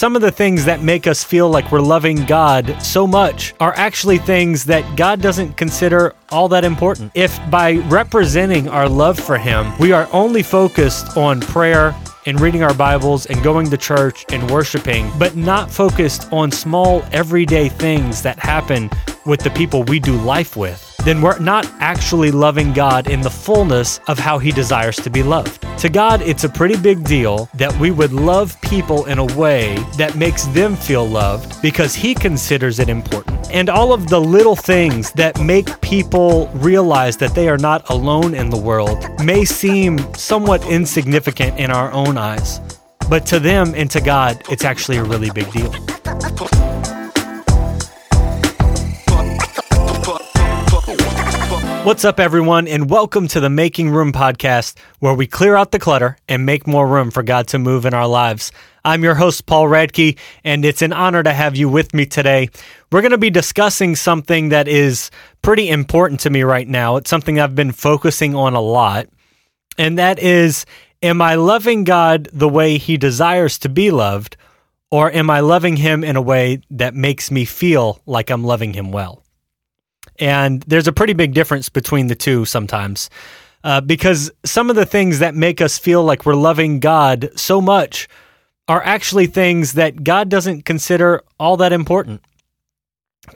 some of the things that make us feel like we're loving God so much are actually things that God doesn't consider all that important. If by representing our love for Him, we are only focused on prayer and reading our Bibles and going to church and worshiping, but not focused on small everyday things that happen with the people we do life with, then we're not actually loving God in the fullness of how He desires to be loved. To God, it's a pretty big deal that we would love people in a way that makes them feel loved because He considers it important. And all of the little things that make people realize that they are not alone in the world may seem somewhat insignificant in our own eyes. But to them and to God, it's actually a really big deal. What's up, everyone, and welcome to the Making Room podcast, where we clear out the clutter and make more room for God to move in our lives. I'm your host, Paul Radke, and it's an honor to have you with me today. We're going to be discussing something that is pretty important to me right now. It's something I've been focusing on a lot, and that is Am I loving God the way He desires to be loved, or am I loving Him in a way that makes me feel like I'm loving Him well? And there's a pretty big difference between the two sometimes. Uh, because some of the things that make us feel like we're loving God so much are actually things that God doesn't consider all that important.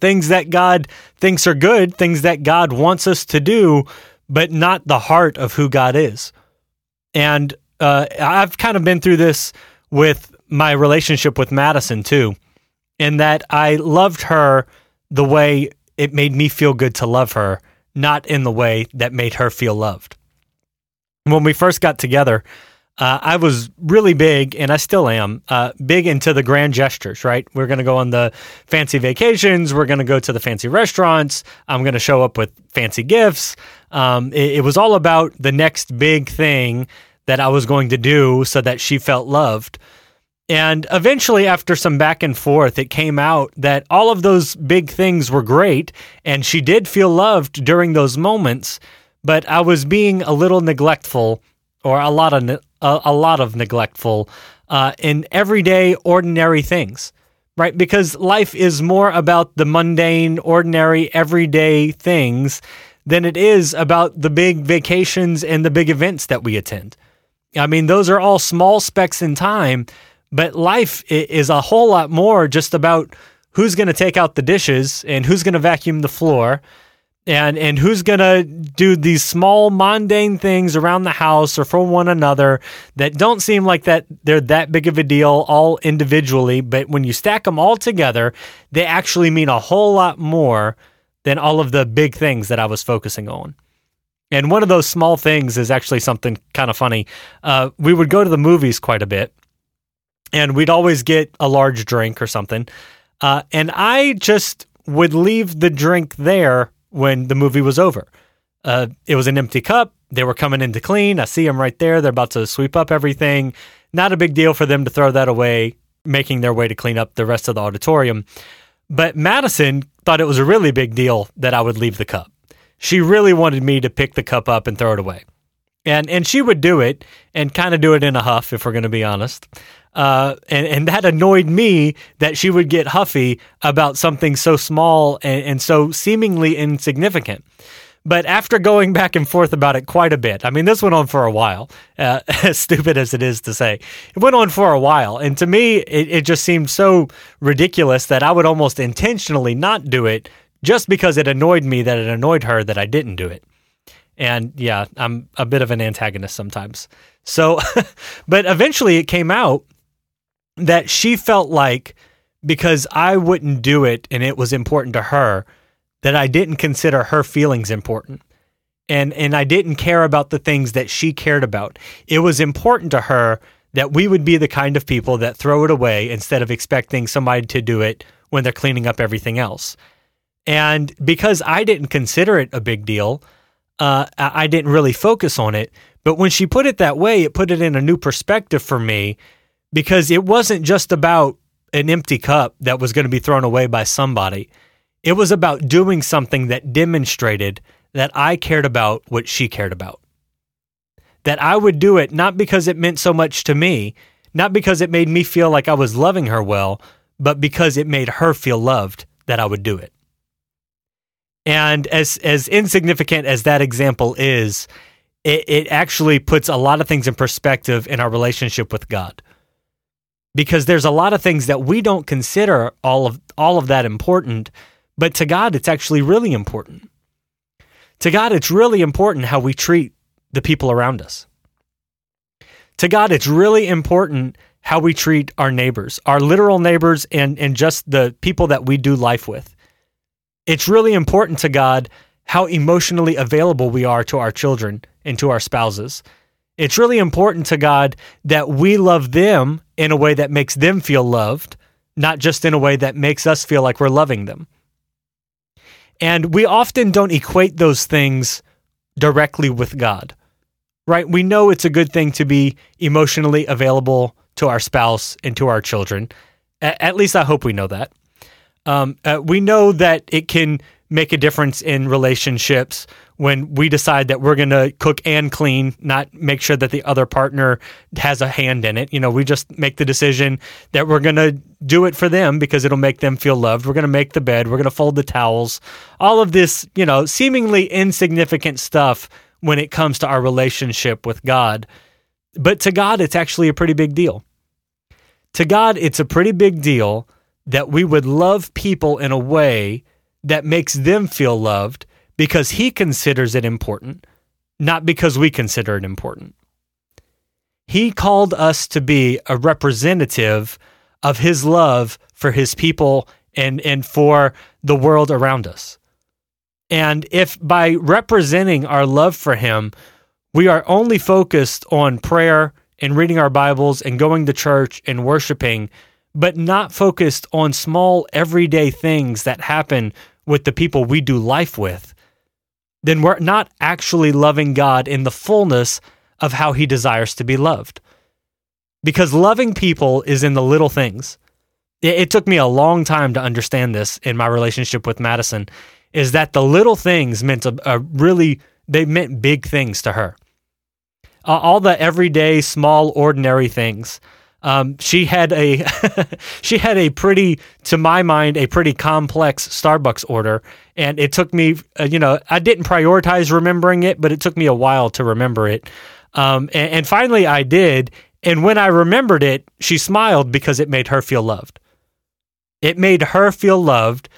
Things that God thinks are good, things that God wants us to do, but not the heart of who God is. And uh, I've kind of been through this with my relationship with Madison too, in that I loved her the way it made me feel good to love her, not in the way that made her feel loved. When we first got together, uh, I was really big, and I still am, uh, big into the grand gestures, right? We're going to go on the fancy vacations. We're going to go to the fancy restaurants. I'm going to show up with fancy gifts. Um, it, it was all about the next big thing that I was going to do so that she felt loved. And eventually, after some back and forth, it came out that all of those big things were great, and she did feel loved during those moments. But I was being a little neglectful, or a lot of a, a lot of neglectful, uh, in everyday, ordinary things, right? Because life is more about the mundane, ordinary, everyday things than it is about the big vacations and the big events that we attend. I mean, those are all small specks in time but life is a whole lot more just about who's going to take out the dishes and who's going to vacuum the floor and and who's going to do these small mundane things around the house or for one another that don't seem like that they're that big of a deal all individually but when you stack them all together they actually mean a whole lot more than all of the big things that I was focusing on. And one of those small things is actually something kind of funny. Uh, we would go to the movies quite a bit, and we'd always get a large drink or something. Uh, and I just would leave the drink there when the movie was over. Uh, it was an empty cup. They were coming in to clean. I see them right there. They're about to sweep up everything. Not a big deal for them to throw that away, making their way to clean up the rest of the auditorium. But Madison thought it was a really big deal that I would leave the cup. She really wanted me to pick the cup up and throw it away. And and she would do it and kind of do it in a huff, if we're going to be honest. Uh, and, and that annoyed me that she would get huffy about something so small and, and so seemingly insignificant. But after going back and forth about it quite a bit, I mean, this went on for a while, uh, as stupid as it is to say. It went on for a while. And to me, it, it just seemed so ridiculous that I would almost intentionally not do it just because it annoyed me that it annoyed her that I didn't do it. And yeah, I'm a bit of an antagonist sometimes. So, but eventually it came out that she felt like because I wouldn't do it and it was important to her that I didn't consider her feelings important. And and I didn't care about the things that she cared about. It was important to her that we would be the kind of people that throw it away instead of expecting somebody to do it when they're cleaning up everything else. And because I didn't consider it a big deal, uh, I didn't really focus on it. But when she put it that way, it put it in a new perspective for me because it wasn't just about an empty cup that was going to be thrown away by somebody. It was about doing something that demonstrated that I cared about what she cared about. That I would do it not because it meant so much to me, not because it made me feel like I was loving her well, but because it made her feel loved that I would do it. And as as insignificant as that example is, it, it actually puts a lot of things in perspective in our relationship with God. Because there's a lot of things that we don't consider all of all of that important, but to God it's actually really important. To God it's really important how we treat the people around us. To God it's really important how we treat our neighbors, our literal neighbors and and just the people that we do life with. It's really important to God how emotionally available we are to our children and to our spouses. It's really important to God that we love them in a way that makes them feel loved, not just in a way that makes us feel like we're loving them. And we often don't equate those things directly with God, right? We know it's a good thing to be emotionally available to our spouse and to our children. At least I hope we know that. Um, uh, we know that it can make a difference in relationships when we decide that we're going to cook and clean, not make sure that the other partner has a hand in it. You know, we just make the decision that we're going to do it for them because it'll make them feel loved. We're going to make the bed, we're going to fold the towels. All of this, you know, seemingly insignificant stuff when it comes to our relationship with God. But to God, it's actually a pretty big deal. To God, it's a pretty big deal that we would love people in a way that makes them feel loved because he considers it important, not because we consider it important. He called us to be a representative of his love for his people and, and for the world around us. And if by representing our love for him, we are only focused on prayer and reading our Bibles and going to church and worshiping, but not focused on small everyday things that happen with the people we do life with, then we're not actually loving God in the fullness of how he desires to be loved. Because loving people is in the little things. It, took me a long time to understand this in my relationship with Madison, is that the little things meant a, a really, they meant big things to her. Uh, all the everyday, small, ordinary things um, she had a she had a pretty, to my mind, a pretty complex Starbucks order, and it took me, uh, you know, I didn't prioritize remembering it, but it took me a while to remember it. Um, and, and finally, I did, and when I remembered it, she smiled because it made her feel loved. It made her feel loved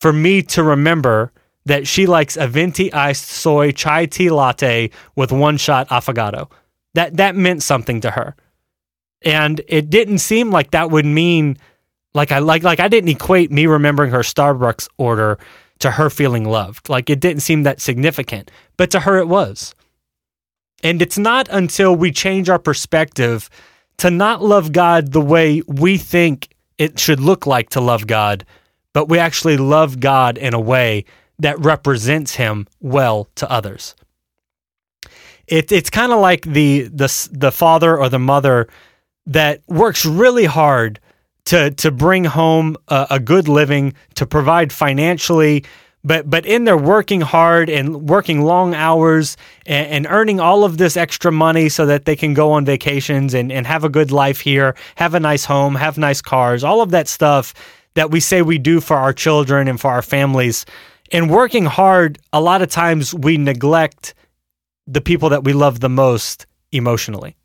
for me to remember that she likes a venti iced soy chai tea latte with one shot affogato. That that meant something to her and it didn't seem like that would mean like I like like I didn't equate me remembering her Starbucks order to her feeling loved. Like it didn't seem that significant, but to her it was. And it's not until we change our perspective to not love God the way we think it should look like to love God, but we actually love God in a way that represents him well to others. It, it's kind of like the, the the father or the mother that works really hard to to bring home a, a, good living, to provide financially, but but in there working hard and working long hours and, and, earning all of this extra money so that they can go on vacations and, and have a good life here, have a nice home, have nice cars, all of that stuff that we say we do for our children and for our families. And working hard, a lot of times we neglect the people that we love the most emotionally.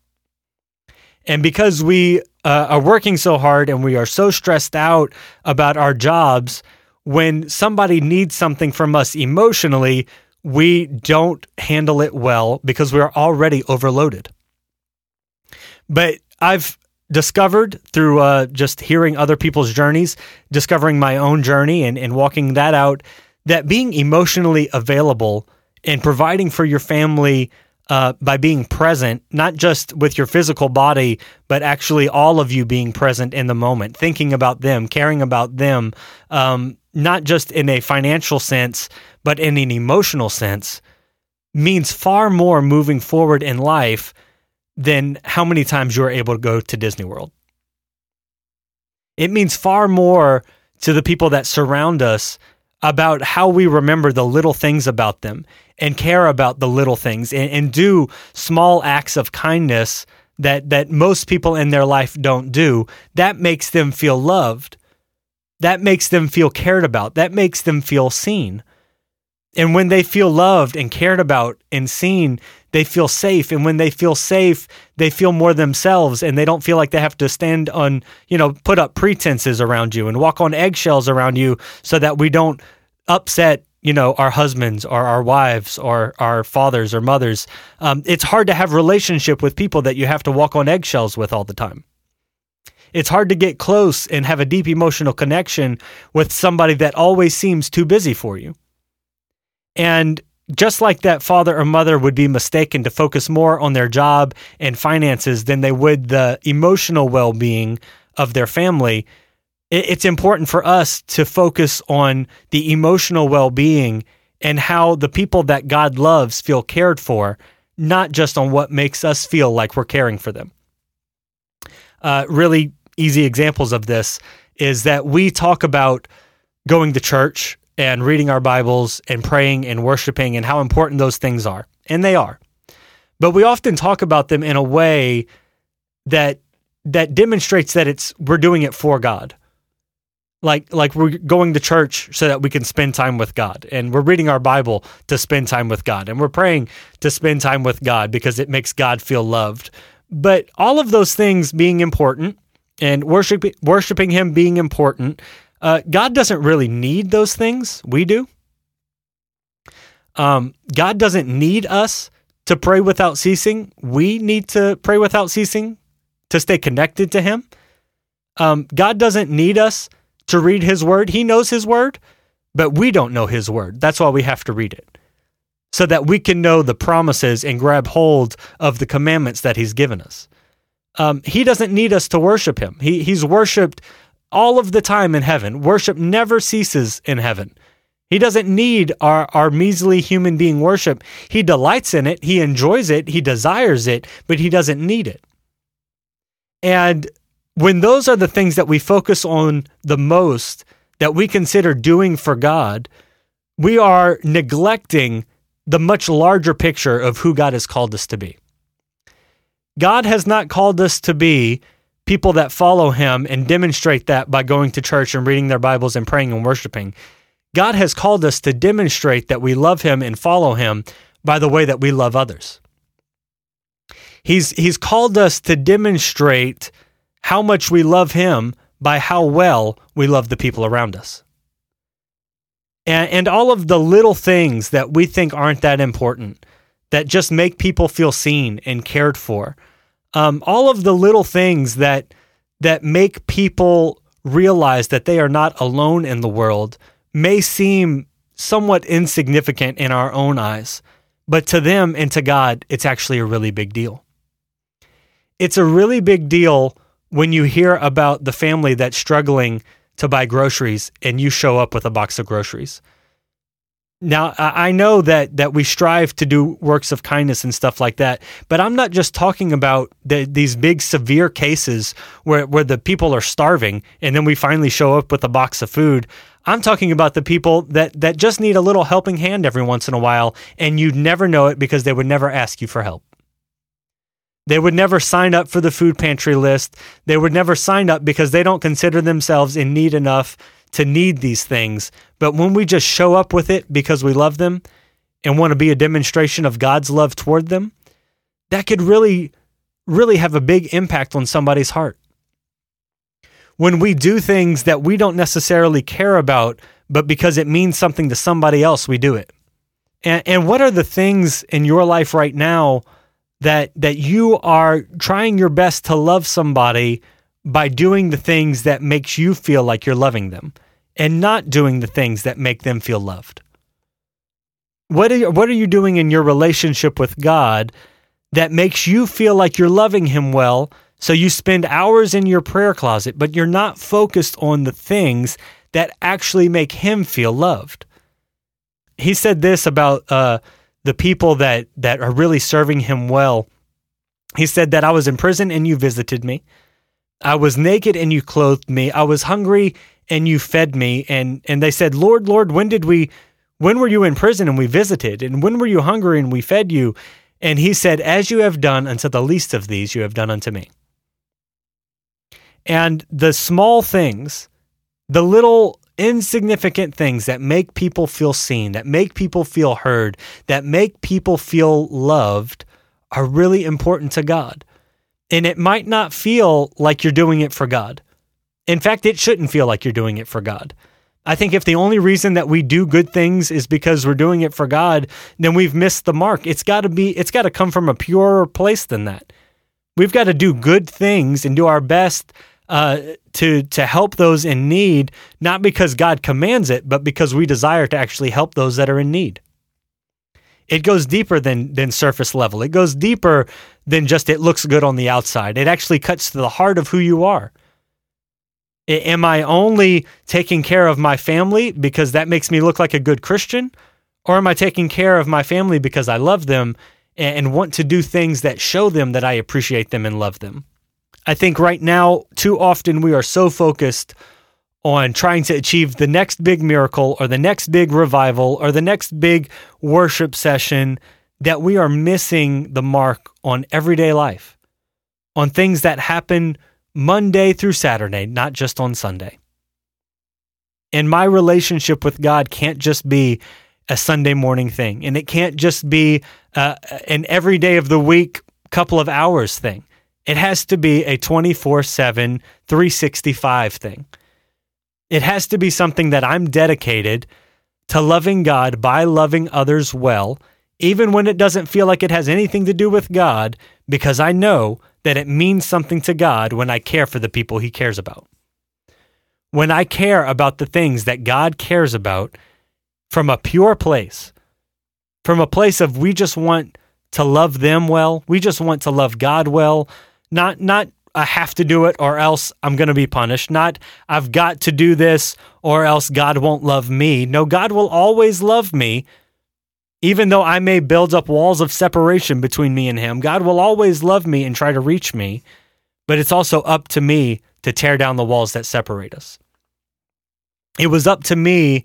And because we uh, are working so hard and we are so stressed out about our jobs, when somebody needs something from us emotionally, we don't handle it well because we're already overloaded. But I've discovered through uh, just hearing other people's journeys, discovering my own journey and, and walking that out, that being emotionally available and providing for your family uh, by being present, not just with your physical body, but actually all of you being present in the moment, thinking about them, caring about them, um, not just in a financial sense, but in an emotional sense, means far more moving forward in life than how many times you're able to go to Disney World. It means far more to the people that surround us about how we remember the little things about them and care about the little things and, and do small acts of kindness that that most people in their life don't do, that makes them feel loved. That makes them feel cared about. That makes them feel seen. And when they feel loved and cared about and seen, they feel safe. And when they feel safe, they feel more themselves and they don't feel like they have to stand on, you know, put up pretenses around you and walk on eggshells around you so that we don't upset you know, our husbands or our wives or our fathers or mothers. Um, it's hard to have relationship with people that you have to walk on eggshells with all the time. It's hard to get close and have a deep emotional connection with somebody that always seems too busy for you. And just like that father or mother would be mistaken to focus more on their job and finances than they would the emotional well being of their family, it's important for us to focus on the emotional well being and how the people that God loves feel cared for, not just on what makes us feel like we're caring for them. Uh, really easy examples of this is that we talk about going to church and reading our Bibles and praying and worshiping and how important those things are. And they are. But we often talk about them in a way that that demonstrates that it's we're doing it for God like like we're going to church so that we can spend time with God and we're reading our Bible to spend time with God and we're praying to spend time with God because it makes God feel loved. But all of those things being important and worship, worshiping Him being important, uh, God doesn't really need those things. We do. Um, God doesn't need us to pray without ceasing. We need to pray without ceasing to stay connected to Him. Um, God doesn't need us to read his word. He knows his word, but we don't know his word. That's why we have to read it so that we can know the promises and grab hold of the commandments that he's given us. Um, he doesn't need us to worship him. He, he's worshiped all of the time in heaven. Worship never ceases in heaven. He doesn't need our, our measly human being worship. He delights in it, he enjoys it, he desires it, but he doesn't need it. And when those are the things that we focus on the most, that we consider doing for God, we are neglecting the much larger picture of who God has called us to be. God has not called us to be people that follow Him and demonstrate that by going to church and reading their Bibles and praying and worshiping. God has called us to demonstrate that we love Him and follow Him by the way that we love others. He's, he's called us to demonstrate how much we love Him by how well we love the people around us. And, and all of the little things that we think aren't that important, that just make people feel seen and cared for. Um, all of the little things that that make people realize that they are not alone in the world may seem somewhat insignificant in our own eyes, but to them and to God, it's actually a really big deal. It's a really big deal when you hear about the family that's struggling to buy groceries and you show up with a box of groceries. Now, I know that that we strive to do works of kindness and stuff like that, but I'm not just talking about the, these big severe cases where where the people are starving and then we finally show up with a box of food. I'm talking about the people that that just need a little helping hand every once in a while and you'd never know it because they would never ask you for help. They would never sign up for the food pantry list. They would never sign up because they don't consider themselves in need enough to need these things. But when we just show up with it because we love them and want to be a demonstration of God's love toward them, that could really, really have a big impact on somebody's heart. When we do things that we don't necessarily care about, but because it means something to somebody else, we do it. And, and what are the things in your life right now? That that you are trying your best to love somebody by doing the things that makes you feel like you're loving them and not doing the things that make them feel loved. What are you, what are you doing in your relationship with God that makes you feel like you're loving him well so you spend hours in your prayer closet but you're not focused on the things that actually make him feel loved. He said this about uh, the people that that are really serving him well. He said that I was in prison and you visited me. I was naked and you clothed me. I was hungry and you fed me. And and they said, "Lord, Lord, when did we when were you in prison and we visited? And when were you hungry and we fed you?" And he said, As you have done unto the least of these, you have done unto me. And the small things, the little insignificant things that make people feel seen, that make people feel heard, that make people feel loved are really important to God. And it might not feel like you're doing it for God. In fact, it shouldn't feel like you're doing it for God. I think if the only reason that we do good things is because we're doing it for God, then we've missed the mark. It's got to be it's got to come from a purer place than that. We've got to do good things and do our best uh, to to help those in need, not because God commands it, but because we desire to actually help those that are in need. It goes deeper than than surface level. It goes deeper than just it looks good on the outside. It actually cuts to the heart of who you are. Am I only taking care of my family because that makes me look like a good Christian? Or am I taking care of my family because I love them and want to do things that show them that I appreciate them and love them? I think right now, too often we are so focused on trying to achieve the next big miracle or the next big revival or the next big worship session that we are missing the mark on everyday life, on things that happen Monday through Saturday, not just on Sunday. And my relationship with God can't just be a Sunday morning thing, and it can't just be uh, an every day of the week, couple of hours thing. It has to be a 24 7, 365 thing. It has to be something that I'm dedicated to loving God by loving others well, even when it doesn't feel like it has anything to do with God, because I know that it means something to God when I care for the people He cares about. When I care about the things that God cares about from a pure place, from a place of we just want to love them well, we just want to love God well, not not I have to do it or else I'm going to be punished. Not I've got to do this or else God won't love me. No, God will always love me. Even though I may build up walls of separation between me and Him, God will always love me and try to reach me. But it's also up to me to tear down the walls that separate us. It was up to me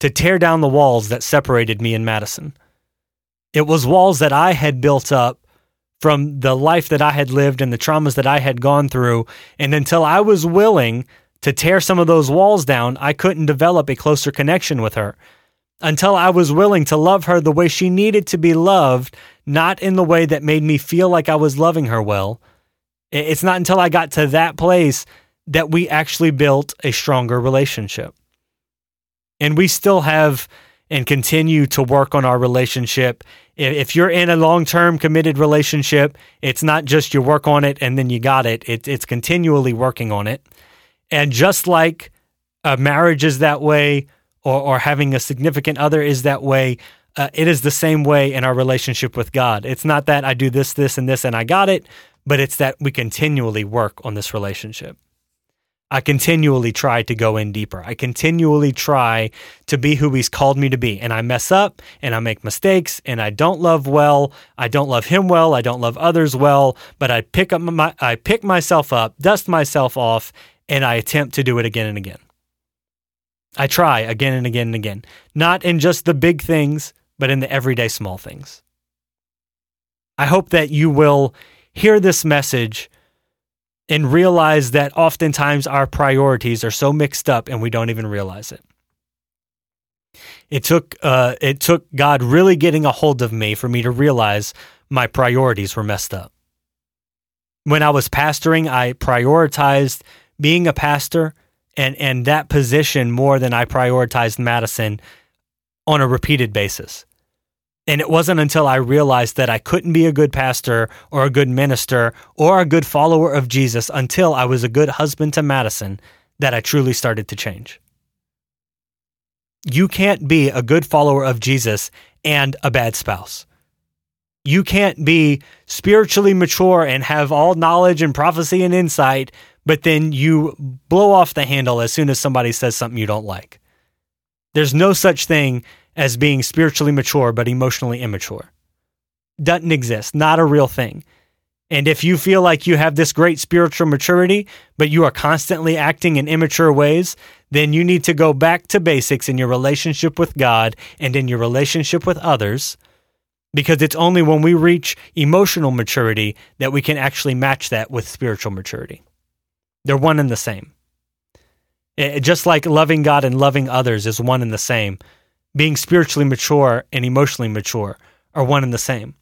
to tear down the walls that separated me and Madison. It was walls that I had built up from the life that I had lived and the traumas that I had gone through. And until I was willing to tear some of those walls down, I couldn't develop a closer connection with her. Until I was willing to love her the way she needed to be loved, not in the way that made me feel like I was loving her well. It's not until I got to that place that we actually built a stronger relationship. And we still have and continue to work on our relationship. If you're in a long term committed relationship, it's not just you work on it and then you got it, it it's continually working on it. And just like a marriage is that way, or, or having a significant other is that way, uh, it is the same way in our relationship with God. It's not that I do this, this, and this, and I got it, but it's that we continually work on this relationship. I continually try to go in deeper. I continually try to be who he's called me to be. And I mess up and I make mistakes and I don't love well. I don't love him well. I don't love others well, but I pick up my I pick myself up, dust myself off, and I attempt to do it again and again. I try again and again and again. Not in just the big things, but in the everyday small things. I hope that you will hear this message and realize that oftentimes our priorities are so mixed up and we don't even realize it. It took uh, it took God really getting a hold of me for me to realize my priorities were messed up. When I was pastoring, I prioritized being a pastor and and that position more than I prioritized Madison on a repeated basis. And it wasn't until I realized that I couldn't be a good pastor or a good minister or a good follower of Jesus until I was a good husband to Madison that I truly started to change. You can't be a good follower of Jesus and a bad spouse. You can't be spiritually mature and have all knowledge and prophecy and insight, but then you blow off the handle as soon as somebody says something you don't like. There's no such thing as being spiritually mature but emotionally immature. Doesn't exist, not a real thing. And if you feel like you have this great spiritual maturity, but you are constantly acting in immature ways, then you need to go back to basics in your relationship with God and in your relationship with others because it's only when we reach emotional maturity that we can actually match that with spiritual maturity. They're one and the same. It, just like loving God and loving others is one and the same, being spiritually mature and emotionally mature are one and the same.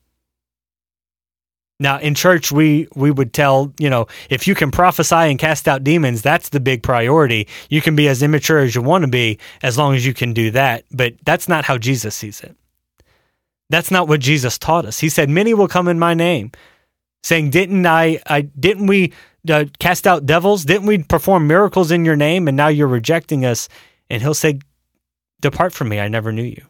Now, in church, we we would tell you know if you can prophesy and cast out demons, that's the big priority. You can be as immature as you want to be, as long as you can do that. But that's not how Jesus sees it. That's not what Jesus taught us. He said, "Many will come in my name," saying, "Didn't I? I didn't we uh, cast out devils? Didn't we perform miracles in your name? And now you're rejecting us." And he'll say, "Depart from me, I never knew you."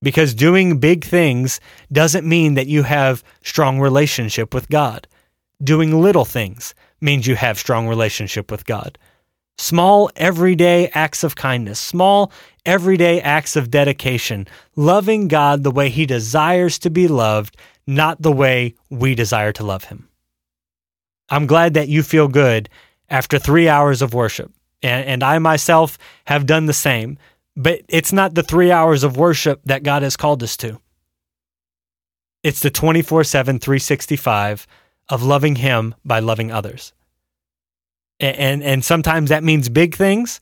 Because doing big things doesn't mean that you have strong relationship with God. Doing little things means you have strong relationship with God. Small everyday acts of kindness, small everyday acts of dedication, loving God the way he desires to be loved, not the way we desire to love him. I'm glad that you feel good after 3 hours of worship. And, and I myself have done the same but it's not the three hours of worship that God has called us to. It's the 24 7, 365 of loving Him by loving others. And, and, and sometimes that means big things.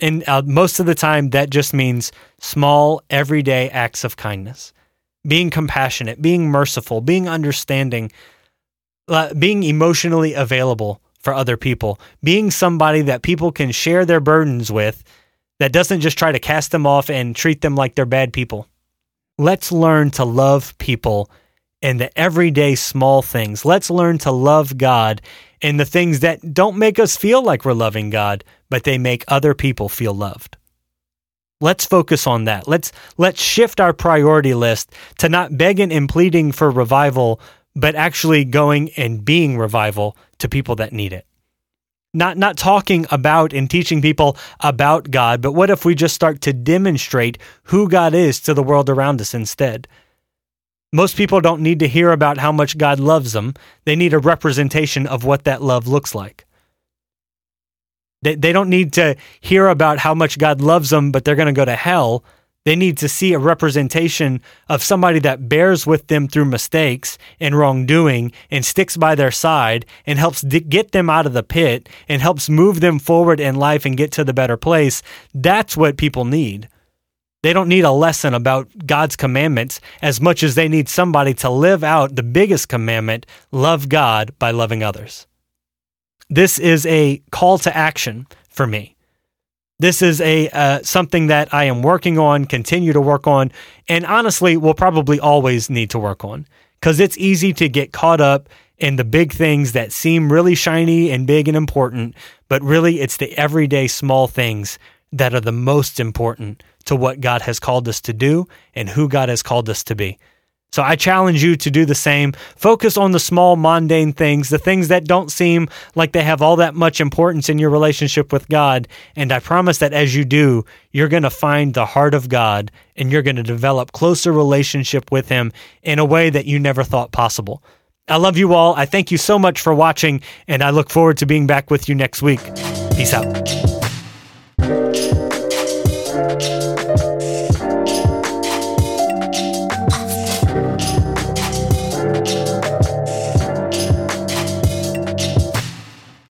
And uh, most of the time, that just means small, everyday acts of kindness, being compassionate, being merciful, being understanding, uh, being emotionally available for other people, being somebody that people can share their burdens with that doesn't just try to cast them off and treat them like they're bad people. Let's learn to love people in the everyday small things. Let's learn to love God in the things that don't make us feel like we're loving God, but they make other people feel loved. Let's focus on that. Let's let's shift our priority list to not begging and pleading for revival, but actually going and being revival to people that need it not not talking about and teaching people about God, but what if we just start to demonstrate who God is to the world around us instead? Most people don't need to hear about how much God loves them. They need a representation of what that love looks like. They, they don't need to hear about how much God loves them, but they're going to go to hell. They need to see a representation of somebody that bears with them through mistakes and wrongdoing and sticks by their side and helps d- get them out of the pit and helps move them forward in life and get to the better place. That's what people need. They don't need a lesson about God's commandments as much as they need somebody to live out the biggest commandment love God by loving others. This is a call to action for me. This is a uh, something that I am working on, continue to work on, and honestly, will probably always need to work on because it's easy to get caught up in the big things that seem really shiny and big and important, but really it's the everyday small things that are the most important to what God has called us to do and who God has called us to be. So I challenge you to do the same. Focus on the small, mundane things, the things that don't seem like they have all that much importance in your relationship with God. And I promise that as you do, you're going to find the heart of God and you're going to develop closer relationship with Him in a way that you never thought possible. I love you all. I thank you so much for watching, and I look forward to being back with you next week. Peace out.